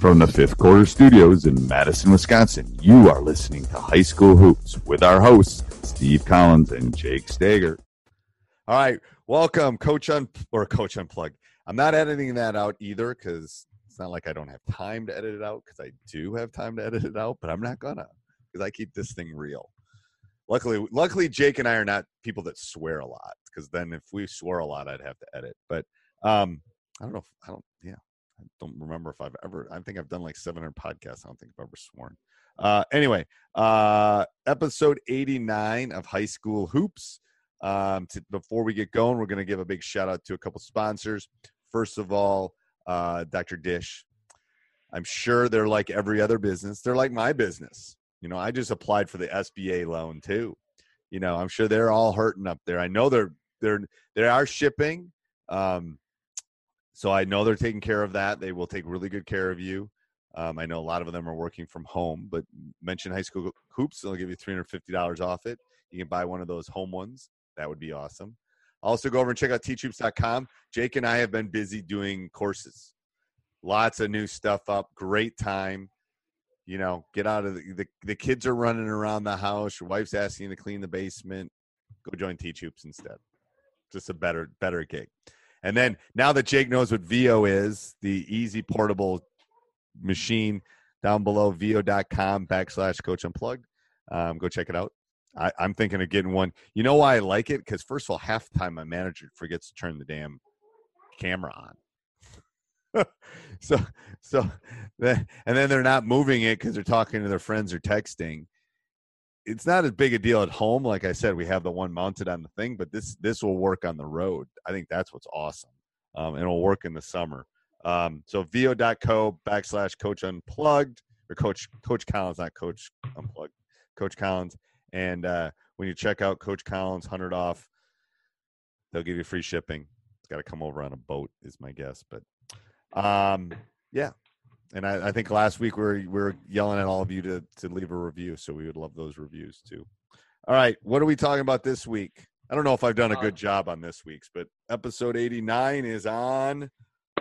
From the fifth quarter studios in Madison, Wisconsin, you are listening to High School Hoops with our hosts, Steve Collins and Jake Stager. All right, welcome, Coach Un or Coach Unplugged. I'm not editing that out either because it's not like I don't have time to edit it out because I do have time to edit it out, but I'm not gonna because I keep this thing real. Luckily, luckily, Jake and I are not people that swear a lot because then if we swore a lot, I'd have to edit. But um, I don't know. If, I don't. Yeah, I don't remember if I've ever. I think I've done like 700 podcasts. I don't think I've ever sworn. Uh, anyway, uh, episode 89 of High School Hoops. Um, to, before we get going, we're going to give a big shout out to a couple sponsors. First of all, uh, Dr. Dish. I'm sure they're like every other business. They're like my business. You know, I just applied for the SBA loan too. You know, I'm sure they're all hurting up there. I know they're they're they are shipping. Um, so I know they're taking care of that. They will take really good care of you. Um, I know a lot of them are working from home, but mention high school hoops, they'll give you $350 off it. You can buy one of those home ones. That would be awesome. Also, go over and check out teachhoops.com. Jake and I have been busy doing courses. Lots of new stuff up. Great time. You know, get out of the, the, the kids are running around the house. Your wife's asking you to clean the basement. Go join Teach Hoops instead. Just a better, better gig. And then now that Jake knows what Veo is, the easy portable machine down below, Veo.com backslash coach unplugged. Um, go check it out. I, I'm thinking of getting one. You know why I like it? Because first of all, half the time my manager forgets to turn the damn camera on. so, so, and then they're not moving it because they're talking to their friends or texting. It's not as big a deal at home. Like I said, we have the one mounted on the thing, but this this will work on the road. I think that's what's awesome, um, and it'll work in the summer. Um, so veo.co backslash coach unplugged or coach coach Collins, not coach unplugged, coach Collins. And uh, when you check out Coach Collins, hundred off, they'll give you free shipping. It's got to come over on a boat, is my guess. But um, yeah, and I, I think last week we were, we were yelling at all of you to to leave a review, so we would love those reviews too. All right, what are we talking about this week? I don't know if I've done a good job on this week's, but episode eighty nine is on.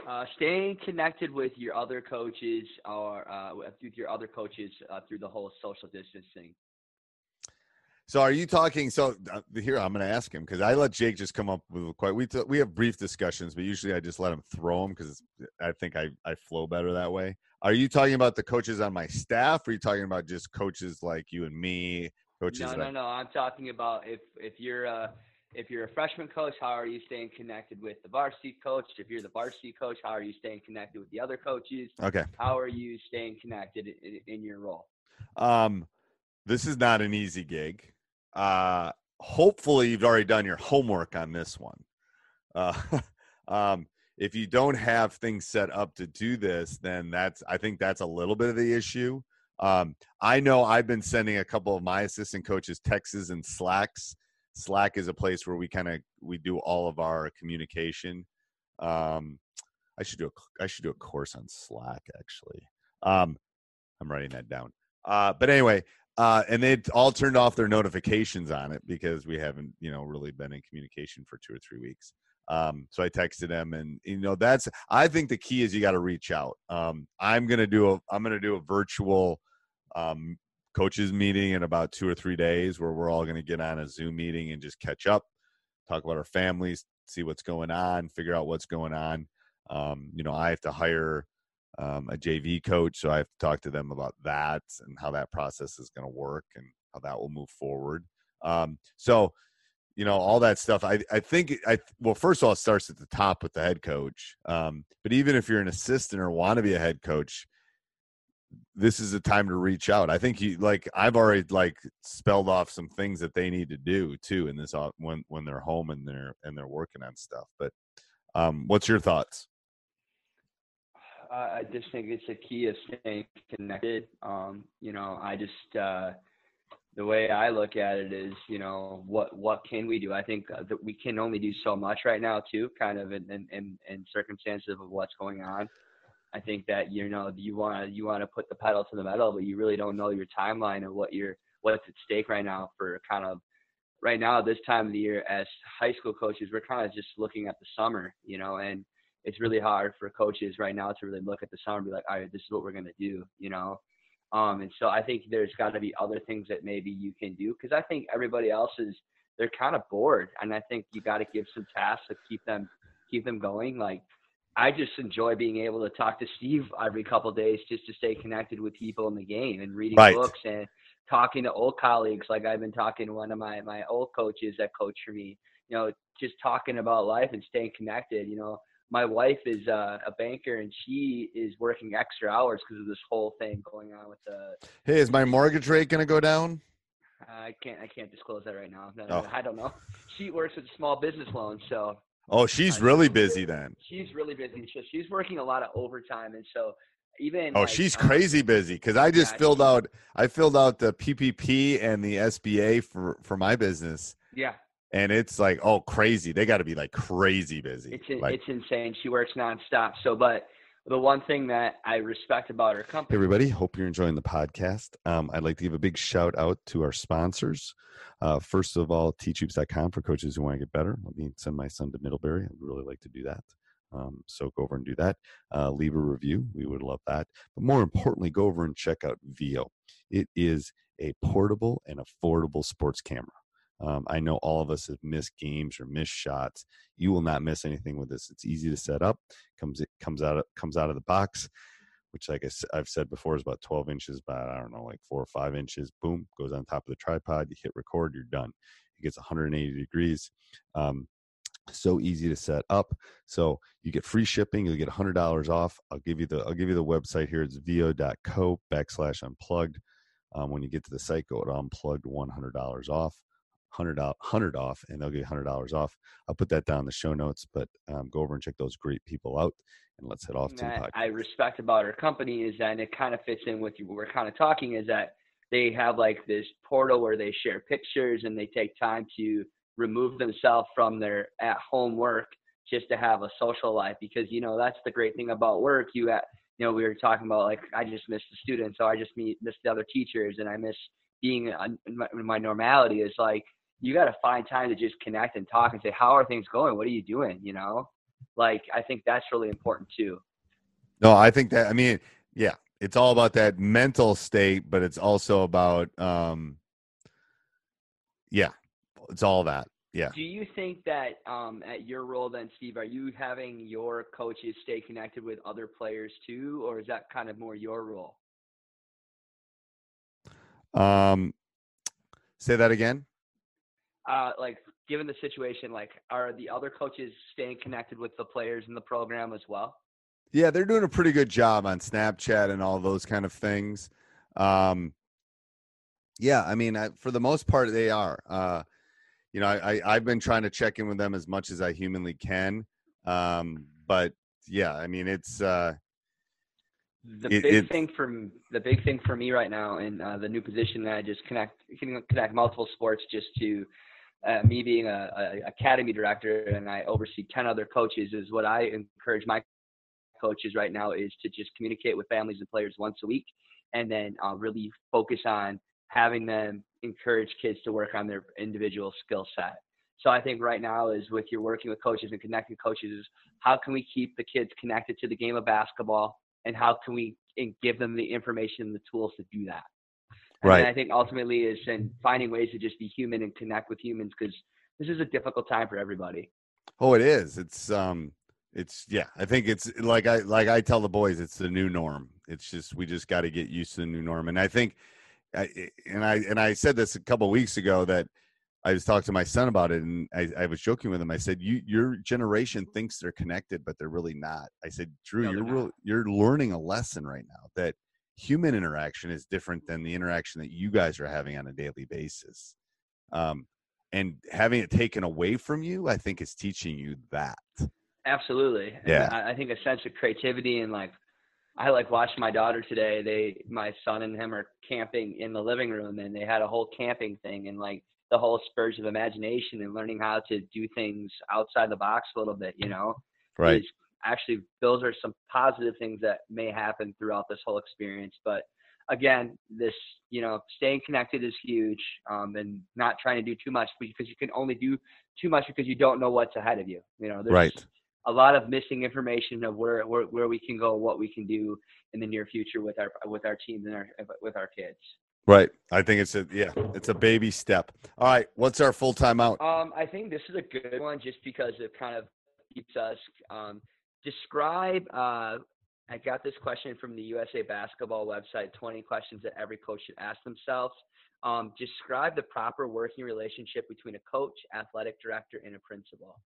Uh, staying connected with your other coaches or uh, with your other coaches uh, through the whole social distancing. So are you talking? So uh, here I'm going to ask him because I let Jake just come up with quite. We t- we have brief discussions, but usually I just let him throw them because I think I I flow better that way. Are you talking about the coaches on my staff? Or are you talking about just coaches like you and me? Coaches? No, no, no. I'm talking about if if you're a if you're a freshman coach, how are you staying connected with the varsity coach? If you're the varsity coach, how are you staying connected with the other coaches? Okay. How are you staying connected in, in your role? Um, this is not an easy gig. Uh, hopefully you've already done your homework on this one. Uh, um, if you don't have things set up to do this, then that's I think that's a little bit of the issue. Um, I know I've been sending a couple of my assistant coaches texts and slacks. Slack is a place where we kind of we do all of our communication. Um, I should do a I should do a course on Slack actually. Um, I'm writing that down. Uh, but anyway, uh, and they all turned off their notifications on it because we haven't, you know, really been in communication for two or three weeks. Um, so I texted them, and you know, that's I think the key is you got to reach out. Um, I'm gonna do a I'm gonna do a virtual um, coaches meeting in about two or three days where we're all gonna get on a Zoom meeting and just catch up, talk about our families, see what's going on, figure out what's going on. Um, you know, I have to hire um, a JV coach, so I have to talk to them about that and how that process is going to work and how that will move forward. Um, so, you know, all that stuff. I I think I well, first of all, it starts at the top with the head coach. Um, but even if you're an assistant or want to be a head coach, this is a time to reach out. I think you like I've already like spelled off some things that they need to do too in this when when they're home and they're and they're working on stuff. But um, what's your thoughts? I just think it's a key of staying connected. Um, you know, I just uh, the way I look at it is, you know, what what can we do? I think that we can only do so much right now, too, kind of in in, in circumstances of what's going on. I think that you know you want to you want to put the pedal to the metal, but you really don't know your timeline and what you're what's at stake right now for kind of right now this time of the year as high school coaches we're kind of just looking at the summer you know and it's really hard for coaches right now to really look at the summer and be like all right this is what we're going to do you know um and so i think there's got to be other things that maybe you can do because i think everybody else is they're kind of bored and i think you got to give some tasks to keep them keep them going like I just enjoy being able to talk to Steve every couple days just to stay connected with people in the game and reading right. books and talking to old colleagues. Like I've been talking to one of my my old coaches that coach for me. You know, just talking about life and staying connected. You know, my wife is uh, a banker and she is working extra hours because of this whole thing going on with the. Hey, is my mortgage rate going to go down? I can't. I can't disclose that right now. Oh. I don't know. She works with small business loans, so Oh, she's really busy then. She's really busy. So she's working a lot of overtime, and so even. Oh, like, she's um, crazy busy because I just yeah, filled out. I filled out the PPP and the SBA for for my business. Yeah. And it's like, oh, crazy! They got to be like crazy busy. It's like, it's insane. She works nonstop. So, but the one thing that I respect about her company. Hey everybody, hope you're enjoying the podcast. Um, I'd like to give a big shout out to our sponsors. Uh, first of all, teachhoops.com for coaches who want to get better. Let me send my son to Middlebury. I'd really like to do that. Um, so go over and do that. Uh, leave a review. We would love that. But more importantly, go over and check out Veo. It is a portable and affordable sports camera. Um, I know all of us have missed games or missed shots. You will not miss anything with this. It's easy to set up. comes it comes out of, comes out of the box, which like I, have said before is about 12 inches, about I don't know, like four or five inches. Boom, goes on top of the tripod. You hit record, you're done. It gets 180 degrees. Um, so easy to set up. So you get free shipping. You'll get $100 off. I'll give you the I'll give you the website here. It's veo.co backslash unplugged. Um, when you get to the site, go to unplugged $100 off hundred out hundred off, and they'll get hundred dollars off. I'll put that down in the show notes, but um, go over and check those great people out, and let's head off to the podcast. I respect about our company is that and it kind of fits in with you. What we're kind of talking is that they have like this portal where they share pictures and they take time to remove themselves from their at home work just to have a social life because you know that's the great thing about work you at you know we were talking about like i just miss the students so i just meet miss the other teachers and i miss being in my, my normality is like you got to find time to just connect and talk and say, how are things going? What are you doing? You know, like I think that's really important too. No, I think that, I mean, yeah, it's all about that mental state, but it's also about, um, yeah, it's all that. Yeah. Do you think that um, at your role then, Steve, are you having your coaches stay connected with other players too, or is that kind of more your role? Um, say that again uh, like given the situation, like are the other coaches staying connected with the players in the program as well? Yeah, they're doing a pretty good job on Snapchat and all those kind of things. Um, yeah, I mean, I, for the most part, they are. Uh, you know, I, I have been trying to check in with them as much as I humanly can. Um, but yeah, I mean, it's uh, the it, big it, thing for the big thing for me right now in uh, the new position that I just connect can connect multiple sports just to uh, me being a, a, academy director and I oversee 10 other coaches is what I encourage my coaches right now is to just communicate with families and players once a week, and then uh, really focus on having them encourage kids to work on their individual skill set. So I think right now is with your working with coaches and connecting coaches is how can we keep the kids connected to the game of basketball and how can we give them the information and the tools to do that. And right. I think ultimately is in finding ways to just be human and connect with humans because this is a difficult time for everybody. Oh, it is. It's um it's yeah i think it's like i like i tell the boys it's the new norm it's just we just got to get used to the new norm and i think I, and i and i said this a couple weeks ago that i was talking to my son about it and I, I was joking with him i said you your generation thinks they're connected but they're really not i said drew No, you're real, you're learning a lesson right now that human interaction is different than the interaction that you guys are having on a daily basis um, and having it taken away from you i think is teaching you that Absolutely. Yeah. I, I think a sense of creativity and like I like watched my daughter today. They my son and him are camping in the living room and they had a whole camping thing and like the whole spurge of imagination and learning how to do things outside the box a little bit, you know. right Is actually those are some positive things that may happen throughout this whole experience. But again, this, you know, staying connected is huge. Um, and not trying to do too much because you can only do too much because you don't know what's ahead of you. You know, there's right a lot of missing information of where, where where we can go, what we can do in the near future with our with our teams and our with our kids. right i think it's a yeah it's a baby step all right what's our full time out Um, I think this is a good one just because it kind of keeps us. Um, describe. Uh, I got this question from the USA Basketball website. Twenty questions that every coach should ask themselves. Um, describe the proper working relationship between a coach, athletic director, and a principal.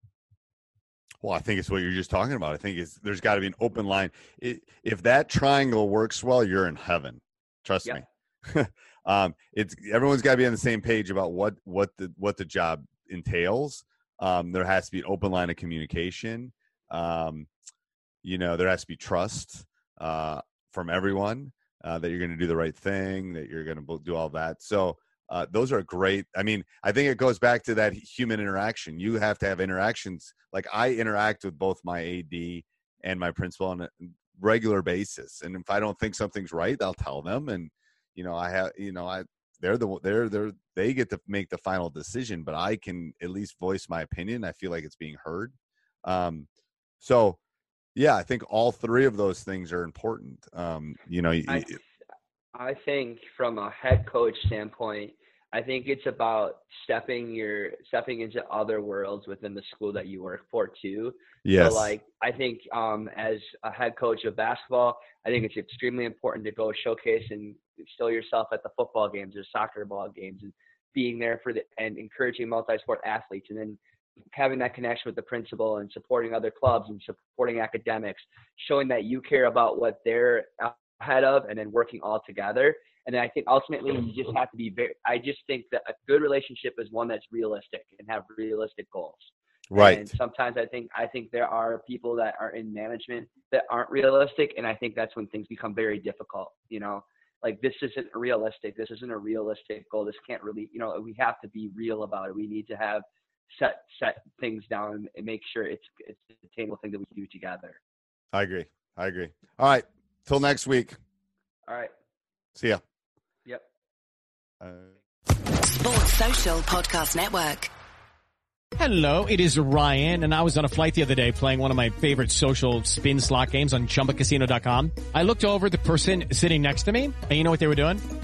Well, I think it's what you're just talking about. I think it's there's got to be an open line. It, if that triangle works well, you're in heaven. Trust Yep. me. um, it's everyone's got to be on the same page about what what the what the job entails. Um, there has to be an open line of communication. Um, you know, there has to be trust uh, from everyone uh, that you're going to do the right thing, that you're going to do all that. So uh, those are great. I mean, I think it goes back to that human interaction. You have to have interactions. Like I interact with both my AD and my principal on a regular basis, and if I don't think something's right, I'll tell them. And you know, I have, you know, I they're the they're they're they get to make the final decision, but I can at least voice my opinion. I feel like it's being heard. Um, so yeah, I think all three of those things are important. Um, you know, I think from a head coach standpoint, I think it's about stepping your stepping into other worlds within the school that you work for too. yes, So like I think um, as a head coach of basketball, I think it's extremely important to go showcase and show yourself at the football games or soccer ball games and being there for the and encouraging multi-sport athletes and then having that connection with the principal and supporting other clubs and supporting academics, showing that you care about what they're ahead of and then working all together. And then I think ultimately you just have to be very I just think that a good relationship is one that's realistic and have realistic goals. right. And sometimes I think I think there are people that are in management that aren't realistic, and I think that's when things become very difficult. You know, like this isn't realistic. This isn't a realistic goal. This can't really. You know, we have to be real about it. We need to have set set things down and make sure it's it's a attainable thing that we do together. I agree. I agree. All right. Till next week. All right. See ya. Yep. Uh, Sports Social Podcast Network. Hello, it is Ryan, and I was on a flight the other day playing one of my favorite social spin slot games on ChumbaCasino.com. I looked over at the person sitting next to me, and you know what they were doing?